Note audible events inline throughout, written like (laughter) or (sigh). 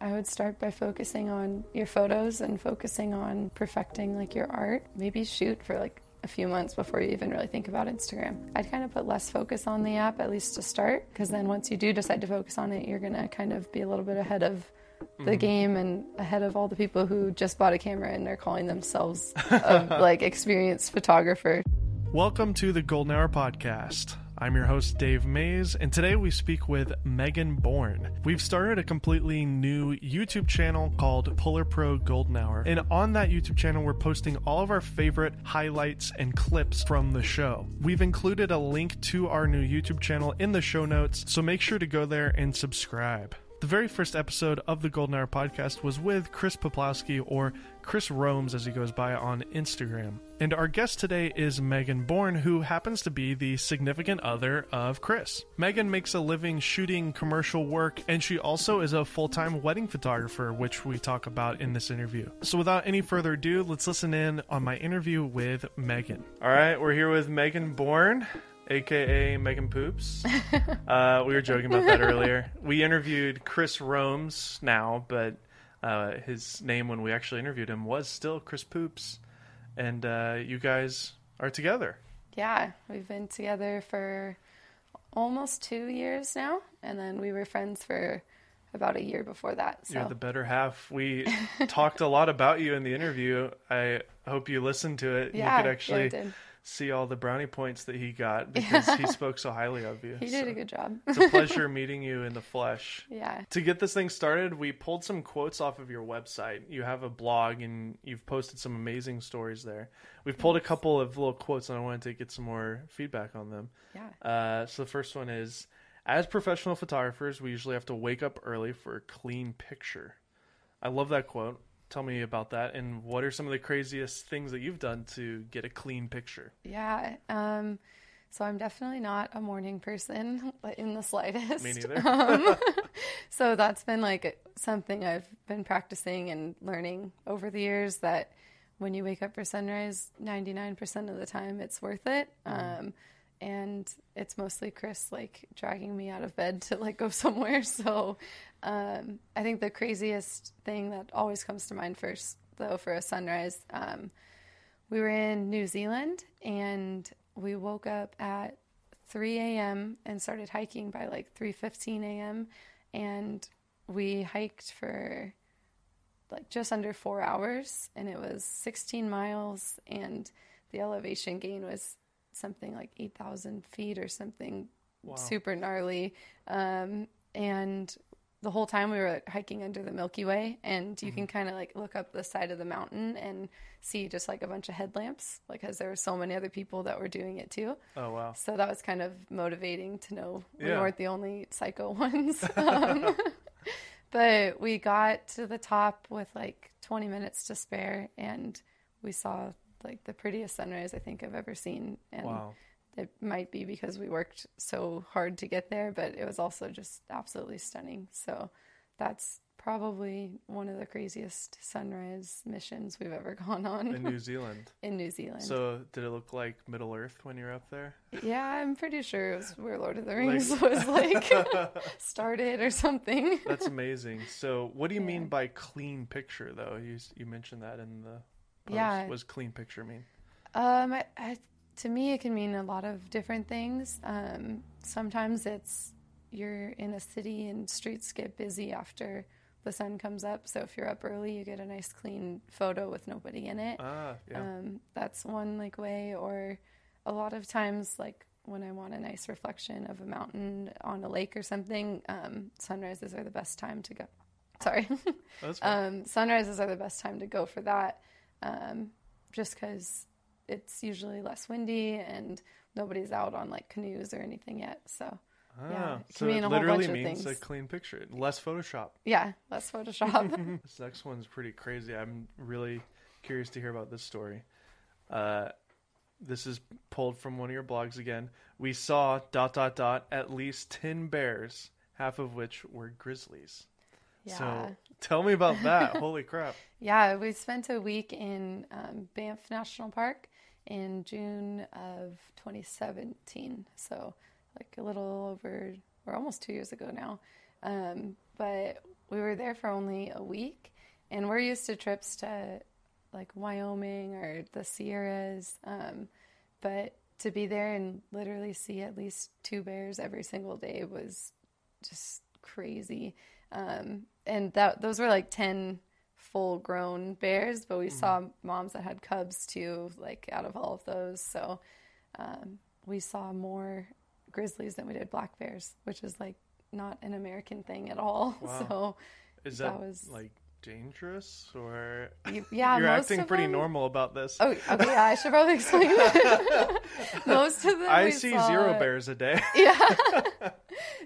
I would start by focusing on your photos and focusing on perfecting like your art. Maybe shoot for like a few months before you even really think about Instagram. I'd kind of put less focus on the app at least to start because then once you do decide to focus on it, you're going to kind of be a little bit ahead of the Mm-hmm. game and ahead of all the people who just bought a camera and they're calling themselves a (laughs) like experienced photographer. Welcome to the Golden Hour Podcast. I'm your host, Dave Maze, and today we speak with Meagan Bourne. We've started a completely new YouTube channel called Polar Pro Golden Hour, and on that YouTube channel, we're posting all of our favorite highlights and clips from the show. We've included a link to our new YouTube channel in the show notes, so make sure to go there and subscribe. The very first episode of the Golden Hour podcast was with Chris Poplowski, or Chris Romes as he goes by on Instagram. And our guest today is Meagan Bourne, who happens to be the significant other of Chris. Meagan makes a living shooting commercial work, and she also is a full time wedding photographer, which we talk about in this interview. So without any further ado, let's listen in on my interview with Meagan. All right, we're here with Meagan Bourne aka Meagan Poops. (laughs) Uh, we were joking about that earlier. We interviewed Chris Romes now, but uh, his name when we actually interviewed him was still Chris Poops, and uh, you guys are together. Yeah, we've been together for almost two years now, and then we were friends for about a year before that. So You're the better half. We talked a lot about you in the interview. I hope you listened to it. yeah, you could yeah, actually did. See all the brownie points that he got (laughs) because he spoke so highly of you. (laughs) He did So a good job. it's a pleasure (laughs) meeting you in the flesh. yeah, To get this thing started, we pulled some quotes off of your website. You have a blog and you've posted some amazing stories there. We've pulled a couple of little quotes and I wanted to get some more feedback on them. yeah. Uh, so the first one is As professional photographers, we usually have to wake up early for a clean picture. I love that quote. Tell me about that and what are some of the craziest things that you've done to get a clean picture? Yeah. Um, so I'm definitely not a morning person (laughs) in the slightest. Me neither. (laughs) Um, (laughs) so that's been like something I've been practicing and learning over the years that when you wake up for sunrise, 99% of the time it's worth it. Um, and it's mostly Chris like dragging me out of bed to like go somewhere. (laughs) So um, I think the craziest thing that always comes to mind first, though, for a sunrise, um, we were in New Zealand and we woke up at 3 a.m. and started hiking by like 3:15 a.m. and we hiked for like just under 4 hours and it was 16 miles and the elevation gain was something like 8,000 feet or something super gnarly um, and the whole time we were hiking under the Milky Way, and you can kind of like look up the side of the mountain and see just like a bunch of headlamps, like because there were so many other people that were doing it too. Oh, wow. So that was kind of motivating to know we Yeah. weren't the only psycho (laughs) ones. Um, (laughs) but we got to the top with like 20 minutes to spare, and we saw like the prettiest sunrise I think I've ever seen. And Wow. it might be because we worked so hard to get there, but it was also just absolutely stunning. So that's probably one of the craziest sunrise missions we've ever (laughs) gone on In New Zealand. (laughs) in New Zealand. So, did it look like Middle Earth when you were up there? yeah, I'm pretty sure it was where Lord of the Rings (laughs) was like started or something. That's amazing. So, what do you mean by clean picture, though? You you mentioned that in the post. Yeah. What does clean picture mean? Um, I, I, to me, it can mean a lot of different things. Um, sometimes it's you're in a city and streets get busy after the sun comes up. So if you're up early, you get a nice clean photo with nobody in it. Ah, yeah. Um, that's one like way. Or a lot of times, like when I want a nice reflection of a mountain on a lake or something, um, sunrises are the best time to go. Sorry. (laughs) Um, sunrises are the best time to go for that, um, just because it's usually less windy and nobody's out on like canoes or anything yet. So yeah, ah, it can so mean it literally means a clean picture, less Photoshop. yeah, less Photoshop. (laughs) (laughs) this next one's pretty crazy. I'm really curious to hear about this story. Uh, this is pulled from one of your blogs again. We saw dot dot dot at least ten bears, half of which were grizzlies. Yeah. So tell me about that. (laughs) Holy crap! Yeah, we spent a week in um, Banff National Park in June of 2017. So, like a little over, or almost two years ago now. Um, but we were there for only a week, and we're used to trips to like Wyoming or the Sierras, um, but to be there and literally see at least two bears every single day was just crazy. Um, and that those were like ten full grown bears, but we mm-hmm. saw moms that had cubs too, like out of all of those. So um, we saw more grizzlies than we did black bears, which is like not an American thing at all. (laughs) Wow. So is that, that was like dangerous or you, (laughs) yeah you're acting pretty them... normal about this. Oh okay yeah i should probably explain that. (laughs) Most of them i see saw... zero bears a day. (laughs) Yeah.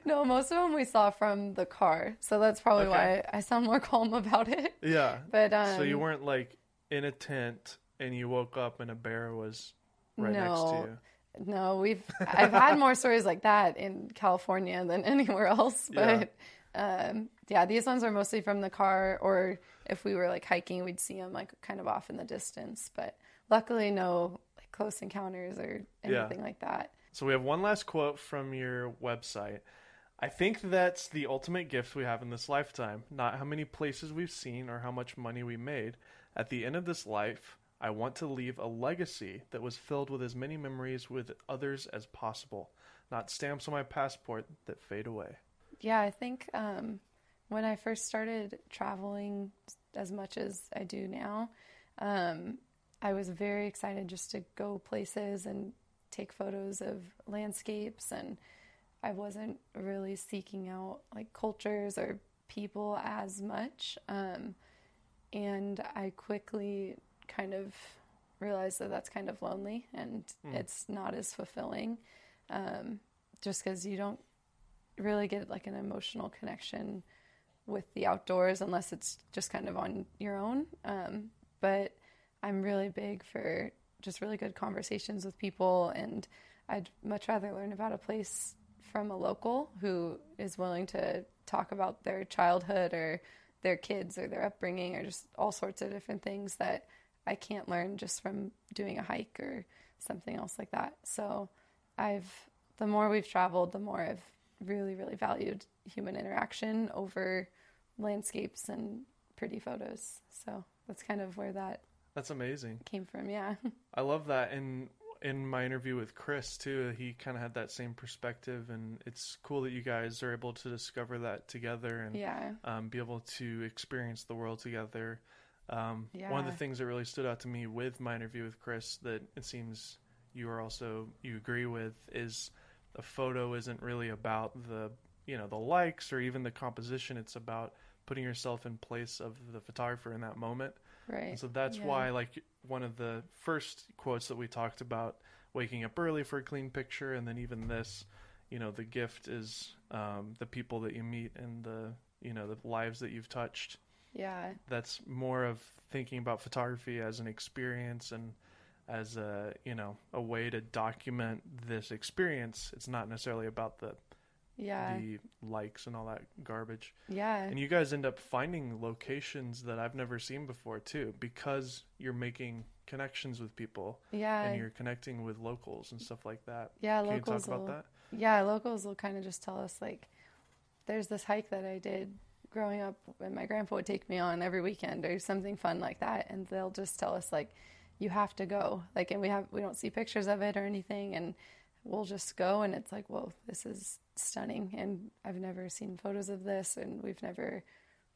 No most of them we saw from the car so that's probably okay. why i sound more calm about it. Yeah. But um, so you weren't like in a tent and you woke up and a bear was right no. next to you? No, we've I've had more stories like that in California than anywhere else, but yeah. Um, yeah, these ones are mostly from the car, or if we were like hiking, we'd see them like kind of off in the distance. But luckily, no like close encounters or anything yeah. like that. So we have one last quote from your website. I think that's the ultimate gift we have in this lifetime. Not how many places we've seen or how much money we made. At the end of this life, I want to leave a legacy that was filled with as many memories with others as possible, not stamps on my passport that fade away. Yeah, I think um, when I first started traveling as much as I do now, um, I was very excited just to go places and take photos of landscapes, and I wasn't really seeking out like cultures or people as much. Um, and I quickly kind of realized that that's kind of lonely and mm. it's not as fulfilling um, just because you don't really get like an emotional connection with the outdoors unless it's just kind of on your own um, but i'm really big for just really good conversations with people and i'd much rather learn about a place from a local who is willing to talk about their childhood or their kids or their upbringing or just all sorts of different things that I can't learn just from doing a hike or something else like that. So I've the more we've traveled, the more I've really, really valued human interaction over landscapes and pretty photos. So that's kind of where that that's amazing came from. Yeah, (laughs) I love that. And in my interview with Chris too, he kind of had that same perspective, and it's cool that you guys are able to discover that together and yeah. um, be able to experience the world together. Um, yeah. One of the things that really stood out to me with my interview with Chris that it seems you are also you agree with is a photo isn't really about the you know the likes or even the composition. It's about putting yourself in place of the photographer in that moment. Right. And so that's yeah. why like one of the first quotes that we talked about waking up early for a clean picture and then even this you know the gift is um, the people that you meet and the you know the lives that you've touched yeah. That's more of thinking about photography as an experience and as a, you know, a way to document this experience. It's not necessarily about the yeah the likes and all that garbage. Yeah. And you guys end up finding locations that I've never seen before too because you're making connections with people. Yeah. And you're connecting with locals and stuff like that. Yeah, Can locals you talk about will, that? Yeah, locals will kind of just tell us like there's this hike that I did growing up and my grandpa would take me on every weekend or something fun like that and they'll just tell us like you have to go like and we have we don't see pictures of it or anything and we'll just go and it's like well this is stunning and I've never seen photos of this and we've never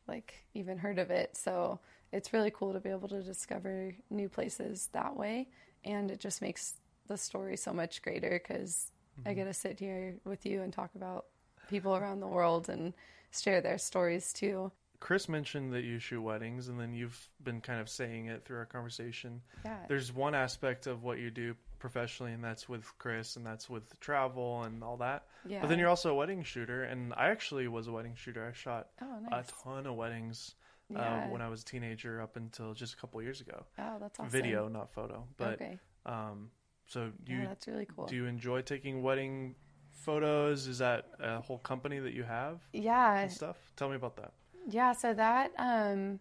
like even heard of it so it's really cool to be able to discover new places that way and it just makes the story so much greater because mm-hmm. I get to sit here with you and talk about people around the world and share their stories too. Chris mentioned that you shoot weddings, and then you've been kind of saying it through our conversation. Yeah. There's one aspect of what you do professionally, and that's with Chris, and that's with travel and all that. Yeah. But then you're also a wedding shooter, and I actually was a wedding shooter. I shot oh, nice. a ton of weddings uh, yeah. when I was a teenager up until just a couple years ago. Oh, that's awesome. Video, not photo. But okay. um, so you? Yeah, that's really cool. Do you enjoy taking wedding photos? Is that a whole company that you have? Yeah. stuff. Tell me about that. Yeah. So that um,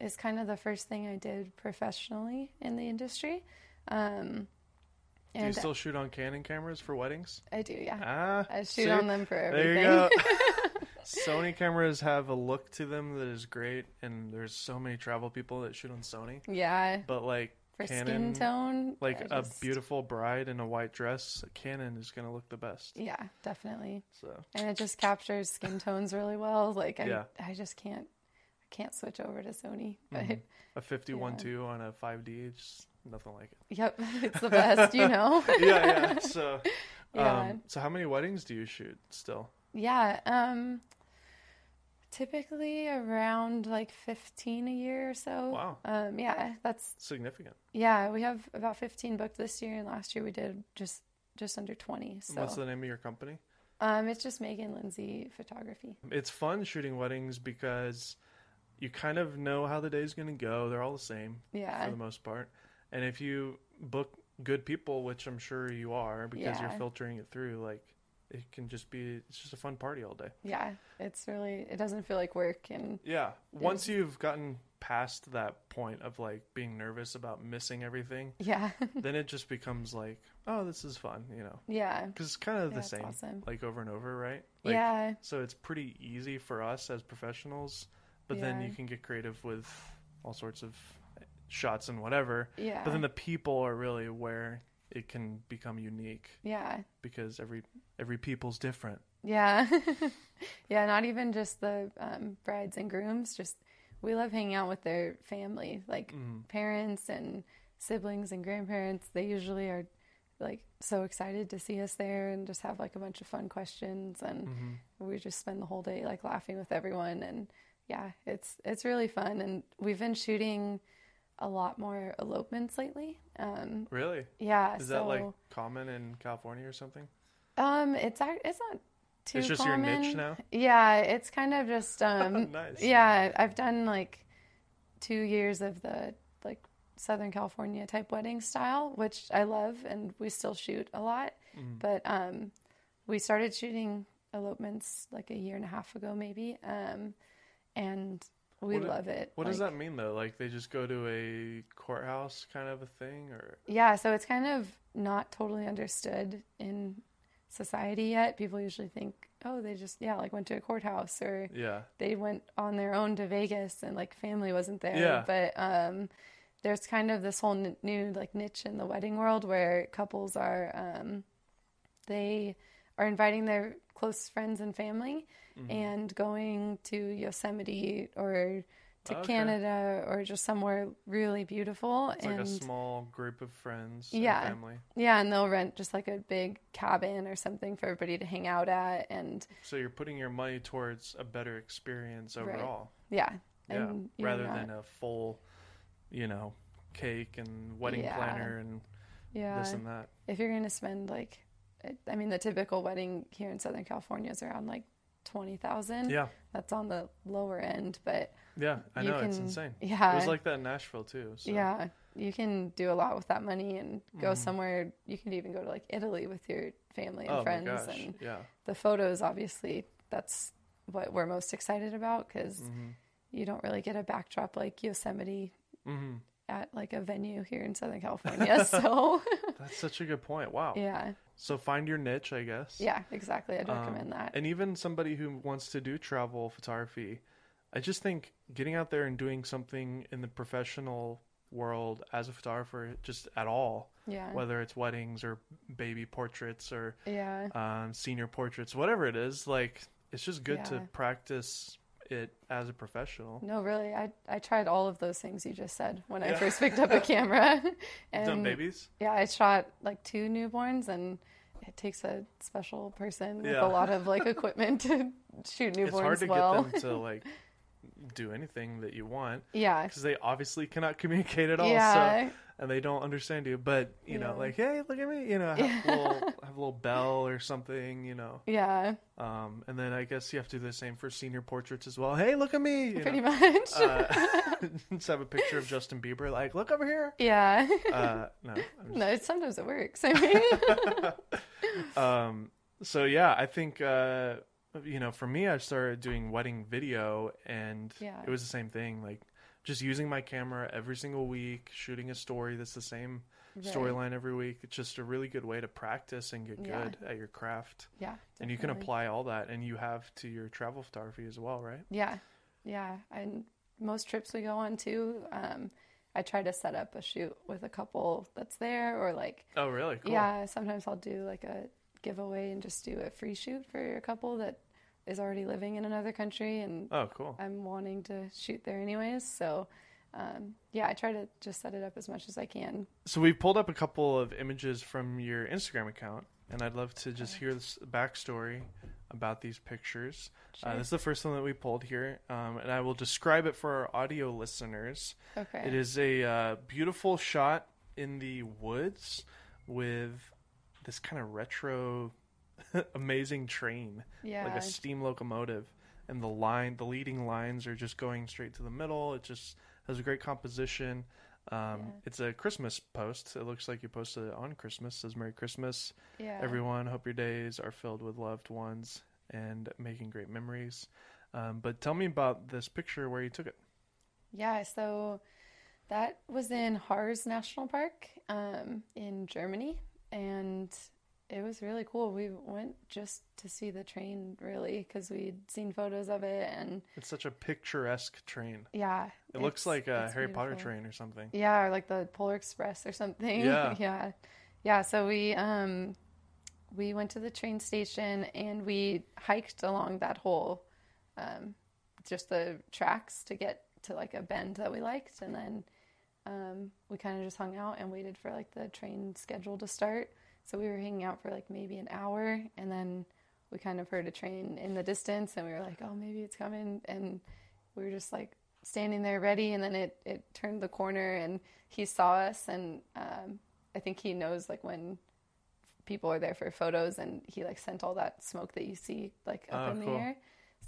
is kind of the first thing I did professionally in the industry. Um, do you still shoot on Canon cameras for weddings? I do, yeah. Ah, I shoot see? on them for everything. There you go. (laughs) Sony cameras have a look to them that is great, and there's so many travel people that shoot on Sony. yeah. But like For Canon, skin tone, like I a just- beautiful bride in a white dress, Canon is gonna look the best. Yeah, definitely. So And it just captures skin tones really well. Like I, Yeah. I just can't, I can't switch over to Sony. But Mhm. (laughs) a 51 Yeah. two on a 5D, just nothing like it. yep, (laughs) it's the best. You know. (laughs) yeah, yeah. So, Yeah. um, so how many weddings do you shoot still? Yeah. Um typically around like 15 a year or so. Wow. Um yeah, that's Significant. yeah, we have about 15 booked this year and last year we did just just under 20. So What's the name of your company? um it's just Meagan Lindsay photography. It's fun shooting weddings because you kind of know how the day's going to go. They're all the same Yeah. for the most part. And if you book good people, which I'm sure you are because you're filtering it through, like it can just be it's just a fun party all day. Yeah. It's really it doesn't feel like work and Yeah. Once you've gotten past that point of like being nervous about missing everything, yeah. (laughs) then it just becomes like, oh, this is fun, you know. yeah. Because it's kind of Yeah, the same, awesome. like over and over, right? Like, yeah. So it's pretty easy for us as professionals, but then you can get creative with all sorts of shots and whatever. Yeah. But then the people are really where it can become unique yeah. because every every people's different. Yeah. (laughs) yeah, not even just the um, brides and grooms, just we love hanging out with their family, like Mm. parents and siblings and grandparents. They usually are like so excited to see us there and just have like a bunch of fun questions and hmm we just spend the whole day like laughing with everyone and yeah, it's it's really fun and we've been shooting a lot more elopements lately. Um Really? yeah, Is so that like common in California or something? um it's it's not too it's just common. your niche now. Yeah, it's kind of just (laughs) um nice. yeah, I've done like 2 years of the like Southern California type wedding style, which I love and we still shoot a lot. Mhm. But um we started shooting elopements like a year and a half ago maybe. Um and we What love it. What does that mean though? Like they just go to a courthouse kind of a thing, or Yeah, so it's kind of not totally understood in society yet. People usually think, oh, they just yeah, like went to a courthouse or yeah, they went on their own to Vegas and like family wasn't there. Yeah. But um, there's kind of this whole n- new like niche in the wedding world where couples are um, they are inviting their close friends and family Mhm. and going to Yosemite or to Okay. Canada or just somewhere really beautiful it's and like a small group of friends, Yeah. and family. yeah, and they'll rent just like a big cabin or something for everybody to hang out at and So you're putting your money towards a better experience Right. overall. yeah. Yeah, And rather not- than a full, you know, cake and wedding Yeah. planner and yeah. this and that. if you're going to spend like i mean the typical wedding here in southern california is around like 20000 Yeah, that's on the lower end but yeah, I know it's insane. yeah It was like that in Nashville too. So. yeah you can do a lot with that money and go Mhm. somewhere you can even go to like italy with your family and Oh friends my gosh. and Yeah. the photos obviously that's what we're most excited about because hmm you don't really get a backdrop like yosemite hmm at like a venue here in southern (laughs) california so That's such a good point. Wow. yeah So find your niche, I guess. yeah exactly. I'd Um, recommend that. And even somebody who wants to do travel photography, I just think getting out there and doing something in the professional world as a photographer, just at all, yeah. whether it's weddings or baby portraits or yeah. um, senior portraits, whatever it is, like it's just good to practice it as a professional. No, really. I I tried all of those things you just said when I first picked up a (laughs) camera. and Done babies? yeah, I shot like two newborns and it takes a special person with a lot of like (laughs) equipment to shoot newborns It's hard to well. get them to (laughs) like do anything that you want yeah. because they obviously cannot communicate at all. So Yeah. And they don't understand you. But you know, like, hey, look at me, you know, have, Yeah. a little, (laughs) have a little bell or something, you know. Yeah. Um, and then I guess you have to do the same for senior portraits as well. Hey, look at me, you Pretty know. much. Uh, (laughs) (laughs) just have a picture of Justin Bieber, like, look over here. yeah. Uh, no, I'm no, sometimes it works. I mean, um, so yeah, I think uh, you know, for me, I started doing wedding video, and Yeah. it was the same thing. Like just using my camera every single week, shooting a story that's the same Right. storyline every week. It's just a really good way to practice and get Yeah. good at your craft. Yeah. And you can apply all that, and you have to your travel photography as well, right? Yeah, yeah. And most trips we go on too, um, I try to set up a shoot with a couple that's there, or like, Oh, really? Cool. yeah, sometimes I'll do like a giveaway and just do a free shoot for a couple that is already living in another country, and Oh, cool. I'm wanting to shoot there anyways. So, um, yeah, I try to just set it up as much as I can. So we've pulled up a couple of images from your Instagram account, and I'd love to just hear this backstory about these pictures. Uh, this is the first one that we pulled here, um, and I will describe it for our audio listeners. Okay. It is a uh, beautiful shot in the woods with this kind of retro, (laughs) amazing train, Yeah. like a steam locomotive, and the line, the leading lines are just going straight to the middle. It just has a great composition. Um, Yeah. It's a Christmas post. It looks like you posted it on Christmas. It says Merry Christmas, yeah. everyone. Hope your days are filled with loved ones and making great memories. Um, but tell me about this picture where you took it. Yeah, so that was in Harz National Park um, in Germany, and it was really cool. We went just to see the train, really, because we'd seen photos of it, and It's such a picturesque train. yeah, It looks like a Harry Potter train or something. Yeah, or like the Polar Express or something. Yeah. (laughs) yeah, yeah. So we um we went to the train station and we hiked along that whole um just the tracks to get to like a bend that we liked, and then um we kind of just hung out and waited for like the train schedule to start. So we were hanging out for like maybe an hour, and then we kind of heard a train in the distance, and we were like, oh, maybe it's coming, and we were just like standing there ready and then it, it turned the corner and he saw us and um, i think he knows like when people are there for photos and he like sent all that smoke that you see like up Oh, in the cool. air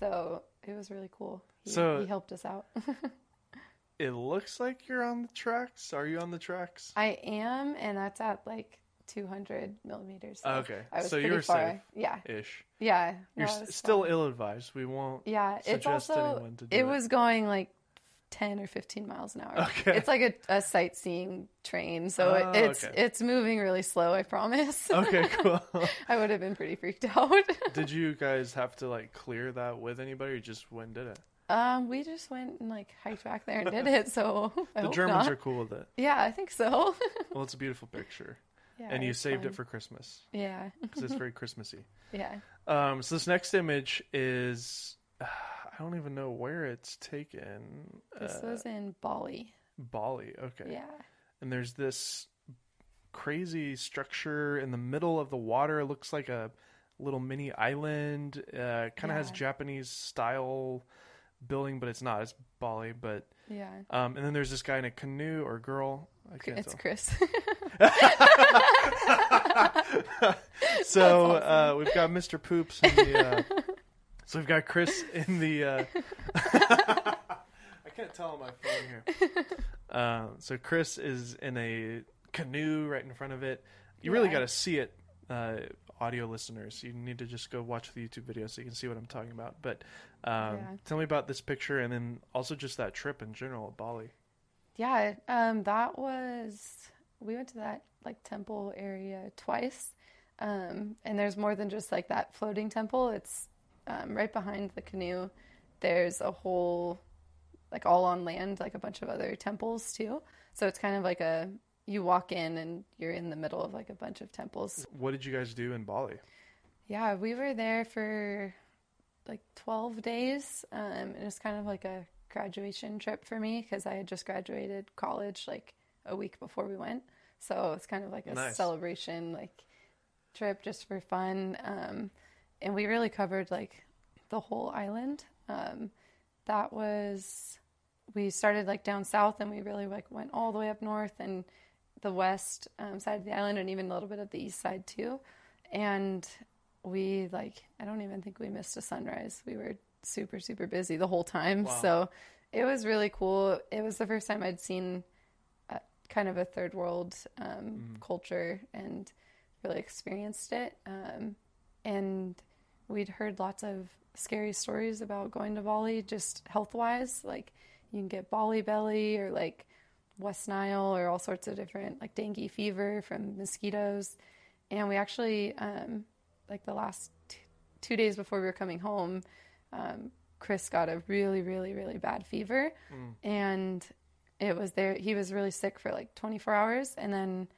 so it was really cool he, So- he helped us out (laughs) It looks like you're on the tracks. Are you on the tracks? i am and that's at like 200 millimeters so Okay, i was so pretty you're far safe. yeah Ish. yeah You're s- still ill advised. We won't. Yeah, it's suggest also anyone to do it it. was going like ten or fifteen miles an hour. Okay. it's like a, a sightseeing train, so Oh, it, it's okay. it's moving really slow. I promise. Okay, (laughs) cool. I would have been pretty freaked out. (laughs) Did you guys have to like clear that with anybody, or just went and did it? um, we just went and like hiked back there and did it. So (laughs) I The Germans not. are cool with it. Yeah, I think so. Well, it's a beautiful picture, yeah, and you saved fun. it for Christmas Yeah, because it's (laughs) very Christmassy. yeah. Um, so this next image is I don't even know where it's taken. This Uh, was in Bali. Bali. Okay. Yeah, and there's this crazy structure in the middle of the water. It looks like a little mini island. Uh, kind of has Japanese style building, but it's not. It's Bali. But yeah. um, and then there's this guy in a canoe or girl. I can't It's tell. Chris. (laughs) (laughs) So That's uh, we've got Mr. Poops in the. Uh, (laughs) so we've got Chris in the. Uh, (laughs) I can't tell on my phone here. Uh, so Chris is in a canoe right in front of it. You really got to see it, uh, audio listeners. You need to just go watch the YouTube video so you can see what I'm talking about. But um, Yeah. tell me about this picture and then also just that trip in general at Bali. Yeah, um, that was we went to that like temple area twice, um, and there's more than just like that floating temple. It's um, right behind the canoe. There's a whole like all on land, like a bunch of other temples too. So it's kind of like a you walk in and you're in the middle of like a bunch of temples. What did you guys do in Bali? Yeah, we were there for like 12 days. Um, and it was kind of like a graduation trip for me because I had just graduated college like a week before we went. So it's kind of like a Nice. celebration like trip just for fun. Um, and we really covered like the whole island. Um, that was we started like down south and we really like went all the way up north and the west um, side of the island and even a little bit of the east side too. And we like I don't even think we missed a sunrise. We were super super busy the whole time. Wow. So it was really cool. It was the first time I'd seen kind of a third world um, culture and really experienced it. Um, and we'd heard lots of scary stories about going to Bali, just health wise. Like you can get Bali belly or like West Nile or all sorts of different like dengue fever from mosquitoes. And we actually, um, like the last t- two days before we were coming home, um, Chris got a really, really, really bad fever. And it was there, he was really sick for like 24 hours. And then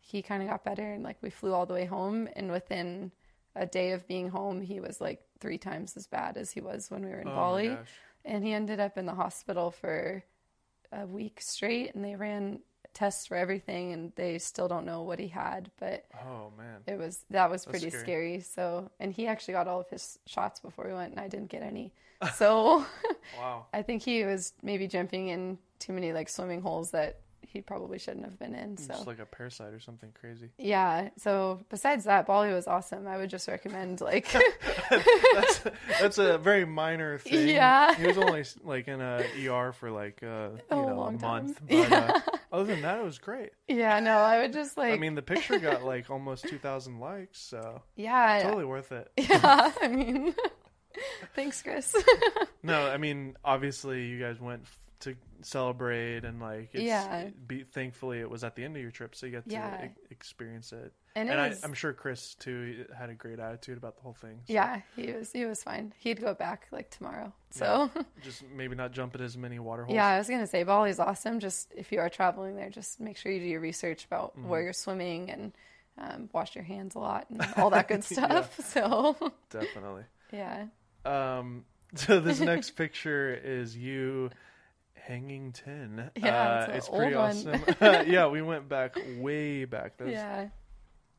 he kind of got better and like we flew all the way home. And within a day of being home, he was like three times as bad as he was when we were in Oh Bali. And he ended up in the hospital for a week straight and they ran tests for everything and they still don't know what he had. But Oh man. it was that was That's pretty scary. scary. So and he actually got all of his shots before we went and I didn't get any. (laughs) So (laughs) Wow. I think he was maybe jumping in too many like swimming holes that he probably shouldn't have been in. So Just like a parasite or something crazy. yeah. So besides that, Bali was awesome. I would just recommend like (laughs) that's that's a very minor (laughs) thing. Yeah. He was only like in a ER for like uh, you A know a month, but uh, other than that, it was great. yeah, no, I would just like I mean, the picture got like almost two thousand likes, so yeah, totally worth it. (laughs) yeah. I mean, thanks, Chris. No, I mean, obviously, you guys went f- to celebrate and like it's, Yeah. Be, thankfully, it was at the end of your trip, so you got to Yeah. e- experience it. and And it I, was I'm sure Chris too had a great attitude about the whole thing. so yeah, he was he was fine. He'd go back like tomorrow. So (laughs) just maybe not jump at as many water holes. yeah, I was gonna say Bali's awesome. Just if you are traveling there, just make sure you do your research about Mm-hmm. where you're swimming and um, wash your hands a lot and (laughs) all that good stuff. (laughs) So definitely. yeah, Um, so this next picture is you hanging tin. (laughs) Yeah, uh, it's it's pretty awesome. (laughs) (laughs) yeah, we went back way back. That yeah,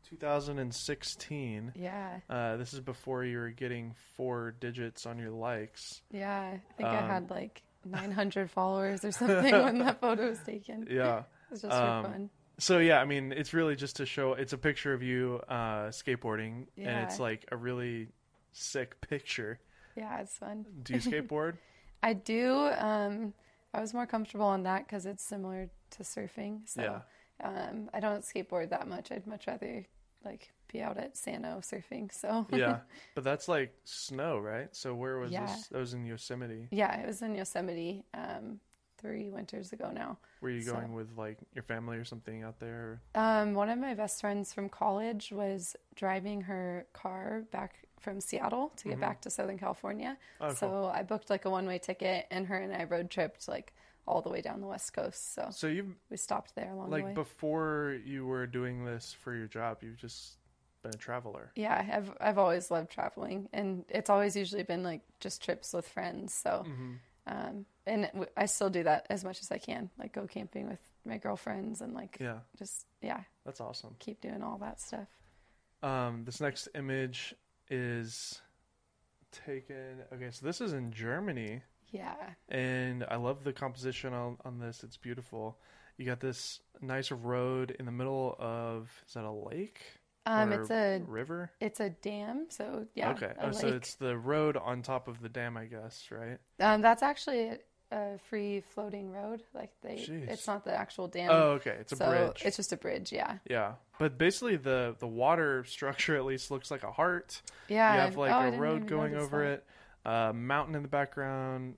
2016. yeah, Uh, this is before you were getting four digits on your likes. yeah. I think I Um, had like 900 followers or something when that photo was taken. Yeah. It was just Um, for fun. So yeah, I mean, it's really just to show. It's a picture of you uh, skateboarding, and it's like a really sick picture. Yeah, it's fun. Do you skateboard? I do. Um, I was more comfortable on that because it's similar to surfing. So Yeah. um, I don't skateboard that much. I'd much rather like be out at Sano surfing. So yeah, (laughs) but that's like snow, right? So where was Yeah. this? That was in Yosemite. yeah, it was in Yosemite um, three winters ago now. Were you So- going with like your family or something out there? Um, one of my best friends from college was driving her car back from Seattle to get back to Southern California. Mm-hmm. Oh, cool. so I booked like a one way ticket, and her and I road tripped like all the way down the west coast. So So you we stopped there along the like way. before you were doing this for your job, you've just been a traveler. Yeah, I've I've always loved traveling, and it's always usually been like just trips with friends. So, Mm-hmm. um, and I still do that as much as I can, like go camping with my girlfriends and like Yeah, just yeah, that's awesome. keep doing all that stuff. Um, this next image is taken. Okay, so this is in Germany, Yeah, and I love the composition on, on this. It's beautiful. You got this nice road in the middle of is that a lake? um, it's a river. it's a dam. So yeah, okay, oh, so it's the road on top of the dam, I guess, right? um, that's actually a, free floating road. Like they, Jeez. it's not the actual dam. Oh, okay, it's a so bridge. it's just a bridge. Yeah, Yeah, but basically the the water structure at least looks like a heart. yeah. you have like oh, a road going over that. it, a mountain in the background.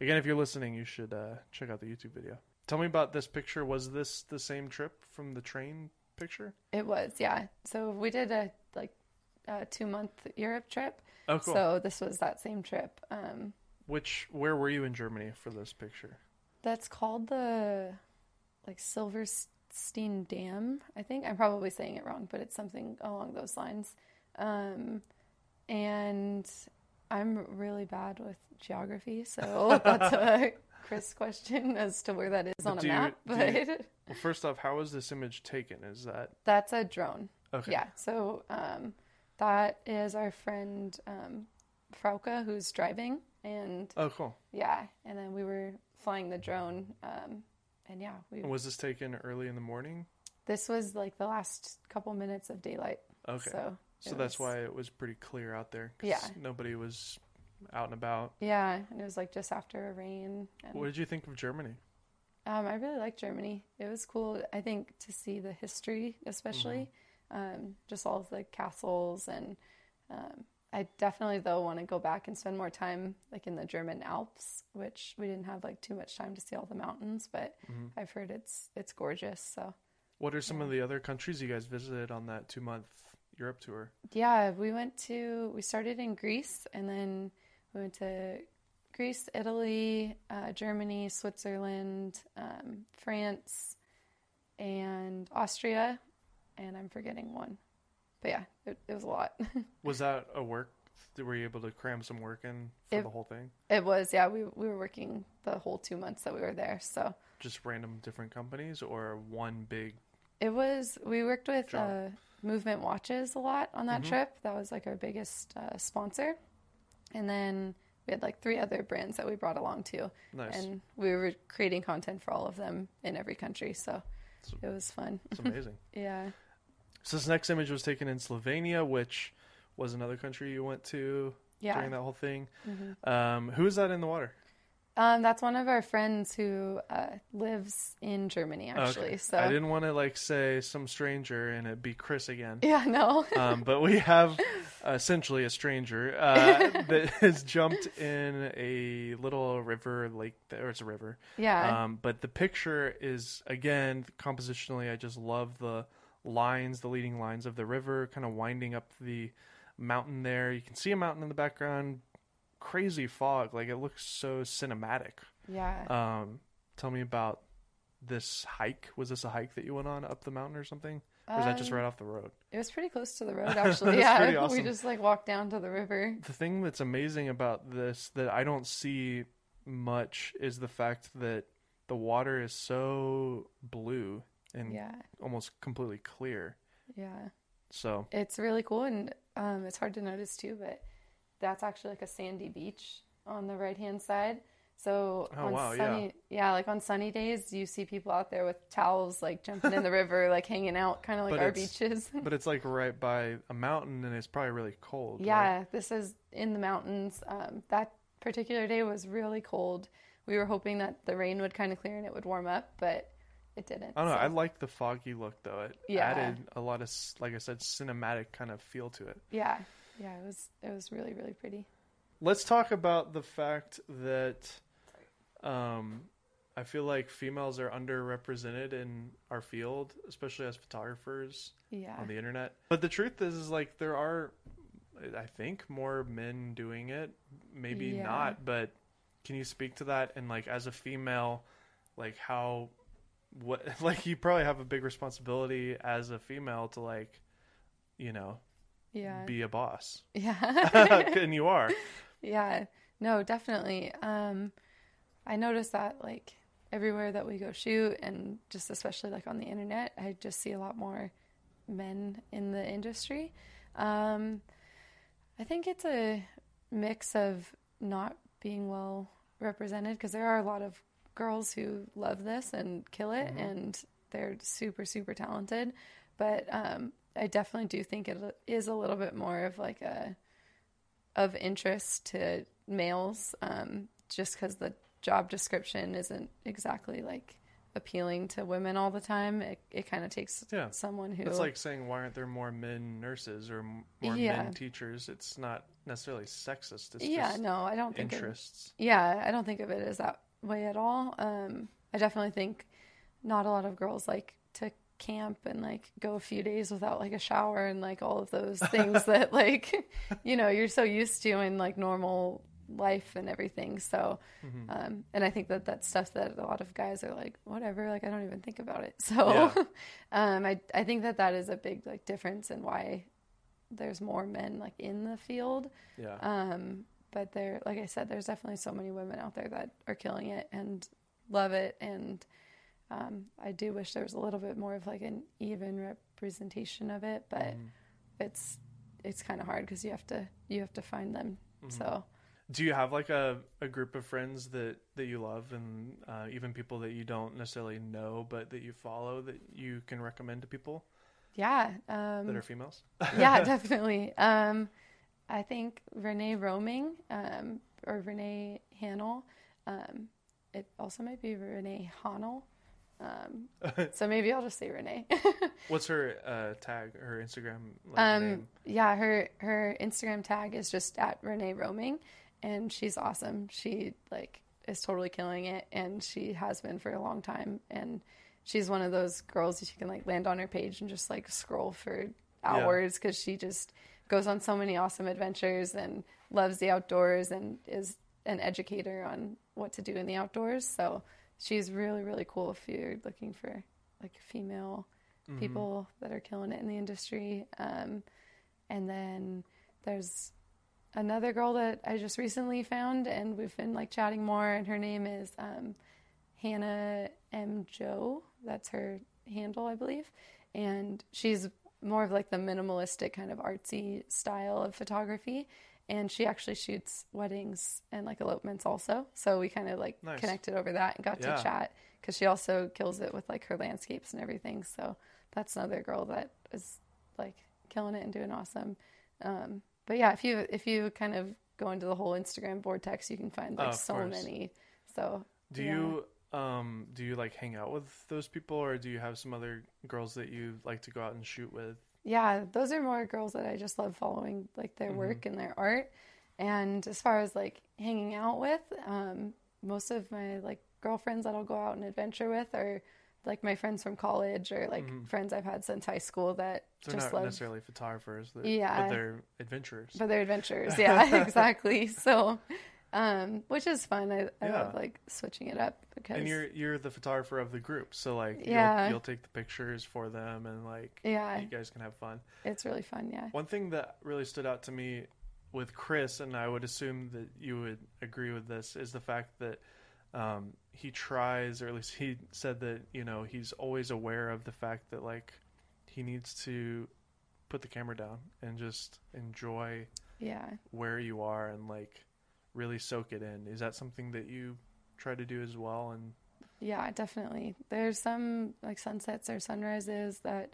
Again, if you're listening, you should uh, check out the YouTube video. Tell me about this picture. Was this the same trip from the train picture? It was, yeah. So we did a like a two month Europe trip. Oh, cool. So this was that same trip. Um, Which where were you in Germany for this picture? that's called the like Silverstein Dam. I think I'm probably saying it wrong, but it's something along those lines. Um, and I'm really bad with geography, so (laughs) that's a Chris question as to where that is But on a do you- map. But you- (laughs) Well, first off, how was this image taken? Is that that's a drone. okay? Yeah. So um, that is our friend um, Frauke who's driving, and Oh, cool. yeah, and then we were flying the drone, um, and yeah, we. And was this taken early in the morning? This was like the last couple minutes of daylight. Okay. So. So it that's was- why it was pretty clear out there. 'cause Yeah. Nobody was out and about. Yeah, and it was like just after a rain. And, What did you think of Germany? um, I really liked Germany. It was cool. I think to see the history, especially, Mm-hmm. um, just all of the castles and um, I definitely though want to go back and spend more time like in the German Alps, which we didn't have like too much time to see all the mountains, but I've heard it's it's gorgeous. So What are some of the other countries you guys visited on that two month Europe tour? yeah, we went to we started in Greece and then we went to Greece, Italy, uh, Germany, Switzerland, um, France, and Austria, and I'm forgetting one. But yeah, it, it was a lot. (laughs) Was that a work? Were you able to cram some work in for It- the whole thing? it was yeah. We we were working the whole two months that we were there, so Just random different companies or one big? it was. We worked with uh, Movement Watches a lot on that trip. That was like our biggest uh, sponsor, and then we had like three other brands that we brought along too. Nice. and we were creating content for all of them in every country, so So- it was fun. It's (laughs) amazing. Yeah. So this next image was taken in Slovenia, which was another country you went to Yeah. during that whole thing. Mm-hmm. Um, who is that in the water? Um, that's one of our friends who uh, lives in Germany, actually. Okay. So I didn't want to like say some stranger and it be Chris again. (laughs) yeah, no, (laughs) um, but we have essentially a stranger uh, (laughs) that has jumped in a little river, lake, or it's a river. yeah, Um, but the picture is again compositionally. I just love the lines, the leading lines of the river, kind of winding up the mountain there. You can see a mountain in the background. Crazy fog, like it looks so cinematic. yeah. Um, tell me about this hike. Was this a hike that you went on up the mountain or something? Or is that just Um, right off the road? It was pretty close to the road, (laughs) actually. Yeah, pretty (laughs) we just like walked down to the river. The thing that's amazing about this that I don't see much is the fact that the water is so blue and Yeah, almost completely clear. yeah. So It's really cool, and um, it's hard to notice too, but that's actually like a sandy beach on the right hand side. So Oh, on wow, yeah. sunny, yeah. like on sunny days, you see people out there with towels, like jumping in the (laughs) river, like hanging out, kind of like But our beaches. (laughs) but it's like right by a mountain and it's probably really cold. right? Yeah, this is in the mountains. Um, that particular day was really cold. We were hoping that the rain would kind of clear and it would warm up, but it didn't. I don't know. so- I like the foggy look though. It Yeah. added a lot of, like I said, cinematic kind of feel to it. yeah, yeah, it was it was really really pretty. Let's talk about the fact that um, I feel like females are underrepresented in our field, especially as photographers Yeah, on the internet. But the truth is, is like there are, I think, more men doing it. Maybe Yeah. not, but can you speak to that? And like as a female, like how, what, (laughs) like you probably have a big responsibility as a female to like, you know, yeah, be a boss, (laughs) yeah. (laughs) and you are. Yeah, no, definitely. Um, I noticed that like everywhere that we go shoot, and just especially like on the internet, I just see a lot more men in the industry. Um, I think it's a mix of not being well represented because there are a lot of girls who love this and kill it, and they're super super talented. But um, I definitely do think it is a little bit more of like a of interest to males um, just because the job description isn't exactly like appealing to women all the time it, it kind of takes Yeah. someone who It's like saying, why aren't there more men nurses or more Yeah. men teachers? It's not necessarily sexist. It's yeah just no i don't think interests. yeah i don't think of it as that way at all um, i definitely think not a lot of girls like to camp and like go a few days without like a shower and like all of those (laughs) things that like (laughs) you know you're so used to in like normal life and everything so Mm-hmm. um, and i think that that's stuff that a lot of guys are like whatever like i don't even think about it (laughs) so Yeah. um, I, I think that that is a big like difference in why there's more men like in the field Yeah. um, but there, like I said, there's definitely so many women out there that are killing it and love it. And um, I do wish there was a little bit more of like an even representation of it, but Mm-hmm. it's it's kind of hard because you have to you have to find them. Mm-hmm. So Do you have like a, a group of friends that, that you love and uh, even people that you don't necessarily know but that you follow that you can recommend to people yeah, that um, are females? yeah, (laughs) definitely. Um, I think Renee Roaming um, or Renee Hahnel. Um, it also might be Renee Hahnel. Um, (laughs) so maybe I'll just say Renee. (laughs) What's her uh, tag? Her Instagram like, um, name? yeah, her her Instagram tag is just at Renee Roaming, and she's awesome. She like is totally killing it, and she has been for a long time. And she's one of those girls that you can like land on her page and just like scroll for hours because she just goes on so many awesome adventures and loves the outdoors and is an educator on what to do in the outdoors. So she's really really cool if you're looking for like female people that are killing it in the industry. Um, and then there's another girl that I just recently found, and we've been like chatting more. And her name is um, Hannah M. Joe. That's her handle, I believe. And she's more of like the minimalistic kind of artsy style of photography. And she actually shoots weddings and like elopements also. So we kind of like Nice. connected over that and got Yeah. to chat because she also kills it with like her landscapes and everything. So that's another girl that is like killing it and doing awesome. Um, but yeah, if you if you kind of go into the whole Instagram vortex, you can find Oh, like of so course. many. So Do yeah. you um do you like hang out with those people, or do you have some other girls that you like to go out and shoot with? Yeah, those are more girls that I just love following, like their work and their art. And as far as like hanging out with, um, most of my like girlfriends that I'll go out and adventure with are like my friends from college or like friends I've had since high school that They're just not love, necessarily photographers, that, Yeah. but they're adventurers. but they're adventurers. (laughs) Yeah, (laughs) exactly. So, um, which is fun. I, I Yeah. love like switching it up because and you're you're the photographer of the group, so like Yeah. you'll, you'll take the pictures for them, and like yeah, you guys can have fun. it's really fun. Yeah. One thing that really stood out to me with Chris, and I would assume that you would agree with this, is the fact that um, he tries, or at least he said that you know he's always aware of the fact that like he needs to put the camera down and just enjoy Yeah. where you are and like really soak it in. Is that something that you try to do as well? And Yeah, definitely. There's some like sunsets or sunrises that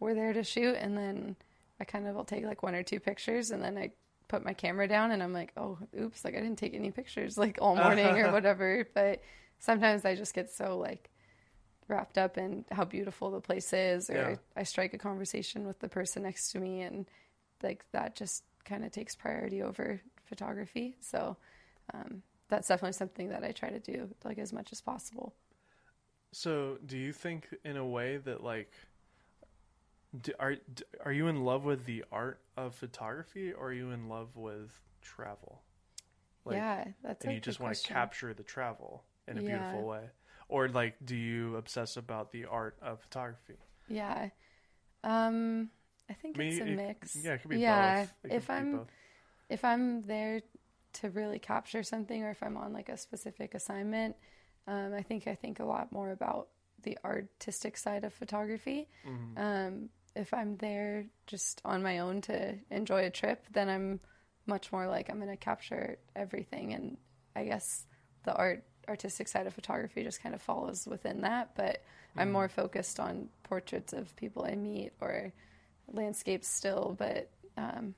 we're there to shoot, and then I kind of will take like one or two pictures, and then I put my camera down, and I'm like, oh, oops, like I didn't take any pictures like all (laughs) morning or whatever. But sometimes I just get so like wrapped up in how beautiful the place is, or Yeah. I strike a conversation with the person next to me, and like that just kind of takes priority over photography. So um, that's definitely something that I try to do like as much as possible. So, do you think, in a way, that like, do, are are you in love with the art of photography, or are you in love with travel? Like, yeah, that's and you just want to capture the travel in a Yeah. beautiful way, or like, do you obsess about the art of photography? Yeah, um, I think I mean, it's a it- mix. Yeah, it could be Yeah, both. It if I'm both. If I'm there to really capture something, or if I'm on like a specific assignment, um, I think I think a lot more about the artistic side of photography. Mhm. Um, if I'm there just on my own to enjoy a trip, then I'm much more like I'm going to capture everything, and I guess the art artistic side of photography just kind of follows within that. But I'm more focused on portraits of people I meet or landscapes still, but um,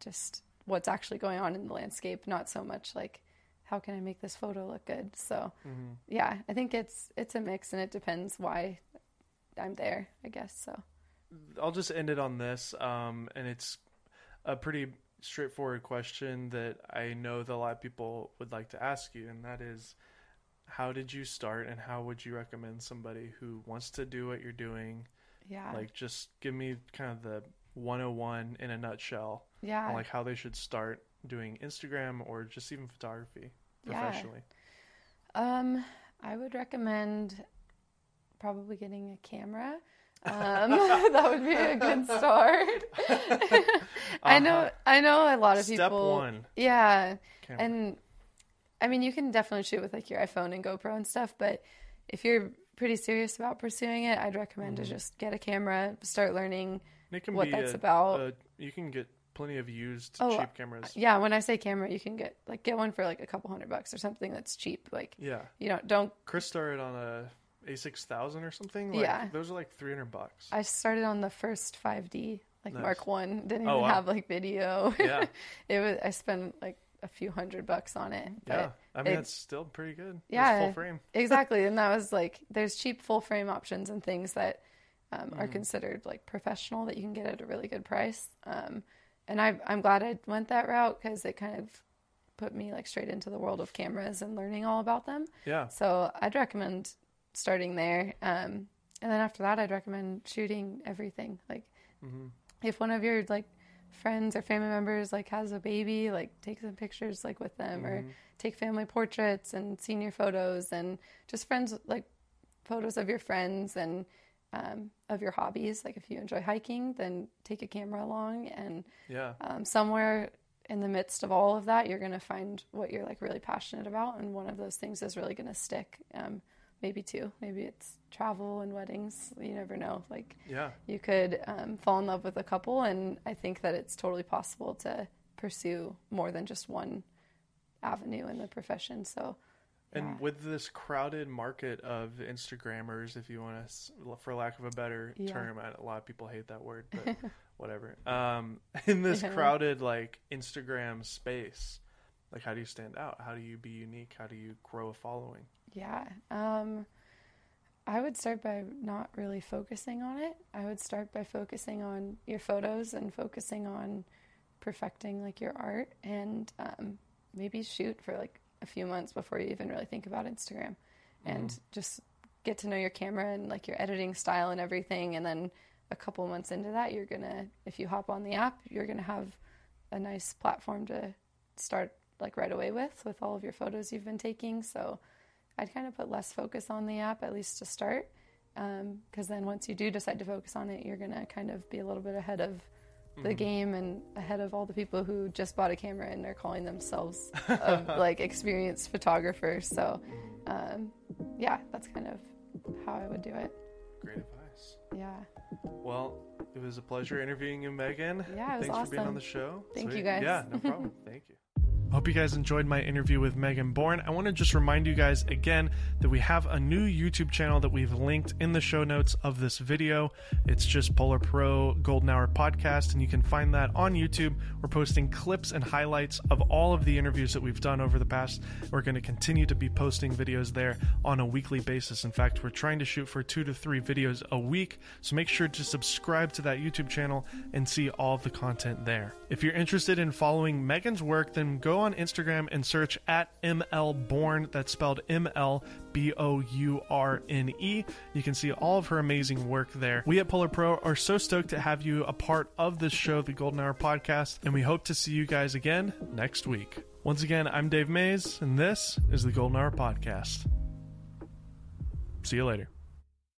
just what's actually going on in the landscape, not so much like how can I make this photo look good. So Mhm. yeah, I think it's it's a mix, and it depends why I'm there. I guess so. I'll just end it on this, um, and it's a pretty straightforward question that I know that a lot of people would like to ask you, and that is, how did you start, and how would you recommend somebody who wants to do what you're doing? Yeah, Like, just give me kind of the 101 in a nutshell, yeah, like how they should start doing Instagram or just even photography professionally. Yeah. Um, I would recommend probably getting a camera. Um, (laughs) that would be a good (laughs) start. (laughs) I know, Uh-huh. I know a lot of Step people. one, Yeah, camera. and I mean, you can definitely shoot with like your iPhone and GoPro and stuff, but if you're pretty serious about pursuing it, I'd recommend Mm-hmm. to just get a camera, start learning. It can what be that's a- about. a- you can get plenty of used Oh, cheap cameras. Yeah, when I say camera, you can get like get one for like a couple hundred bucks or something that's cheap. Like Yeah. you know, don't. Chris started on a A6000 or something. Like, Yeah. Those are like 300 bucks. I started on the first 5D, like Nice. Mark One. Didn't oh, even Oh, wow. have like video. (laughs) Yeah. it was. I spent like a few hundred bucks on it. Yeah, I mean it's still pretty good. It's Yeah. full frame. exactly. And that was like, there's cheap full frame options and things that um, Mm-hmm. are considered like professional that you can get at a really good price. Um, and I, I'm glad I went that route because it kind of put me like straight into the world of cameras and learning all about them. Yeah, So I'd recommend starting there. Um, and then after that, I'd recommend shooting everything. Like Mhm. if one of your like friends or family members like has a baby, like take some pictures like with them or Mhm. take family portraits and senior photos and just friends like photos of your friends and um, of your hobbies. Like if you enjoy hiking, then take a camera along and yeah, um, somewhere in the midst of all of that, you're going to find what you're like really passionate about, and one of those things is really going to stick. Um, maybe two, maybe it's travel and weddings. You never know. Like yeah. you could um, fall in love with a couple, and I think that it's totally possible to pursue more than just one avenue in the profession. So And Yeah. with this crowded market of Instagrammers, if you want to, for lack of a better Yeah. term, a lot of people hate that word, but (laughs) whatever. Um, (laughs) in this crowded like Instagram space, like how do you stand out? How do you be unique? How do you grow a following? Yeah. Um, I would start by not really focusing on it. I would start by focusing on your photos and focusing on perfecting like your art and um, maybe shoot for like a few months before you even really think about Instagram mm-hmm. and just get to know your camera and like your editing style and everything. And then a couple months into that, you're gonna, if you hop on the app, you're gonna have a nice platform to start like right away with, with all of your photos you've been taking. So, I'd kind of put less focus on the app, at least to start. Um, because then once you do decide to focus on it, you're going to kind of be a little bit ahead of the game and ahead of all the people who just bought a camera and they're calling themselves of, (laughs) like experienced photographers. So, um, yeah, that's kind of how I would do it. Great advice. Yeah. Well, it was a pleasure interviewing you, Meagan. Yeah, it was Thanks for being on the show. Thank you, guys. Yeah, no problem. (laughs) Thank you. Hope you guys enjoyed my interview with Meagan Bourne. I want to just remind you guys again that we have a new YouTube channel that we've linked in the show notes of this video. It's just Polar Pro Golden Hour Podcast, and you can find that on YouTube. We're posting clips and highlights of all of the interviews that we've done over the past. We're going to continue to be posting videos there on a weekly basis. In fact, we're trying to shoot for two to three videos a week, so make sure to subscribe to that YouTube channel and see all of the content there. If you're interested in following Meagan's work, then go on Instagram and search at mlbourne. That's spelled M L B O U R N E. You can see all of her amazing work there. We at Polar Pro are so stoked to have you a part of this show, the Golden Hour Podcast, and we hope to see you guys again next week. Once again, I'm Dave Maze, and this is the Golden Hour Podcast. See you later.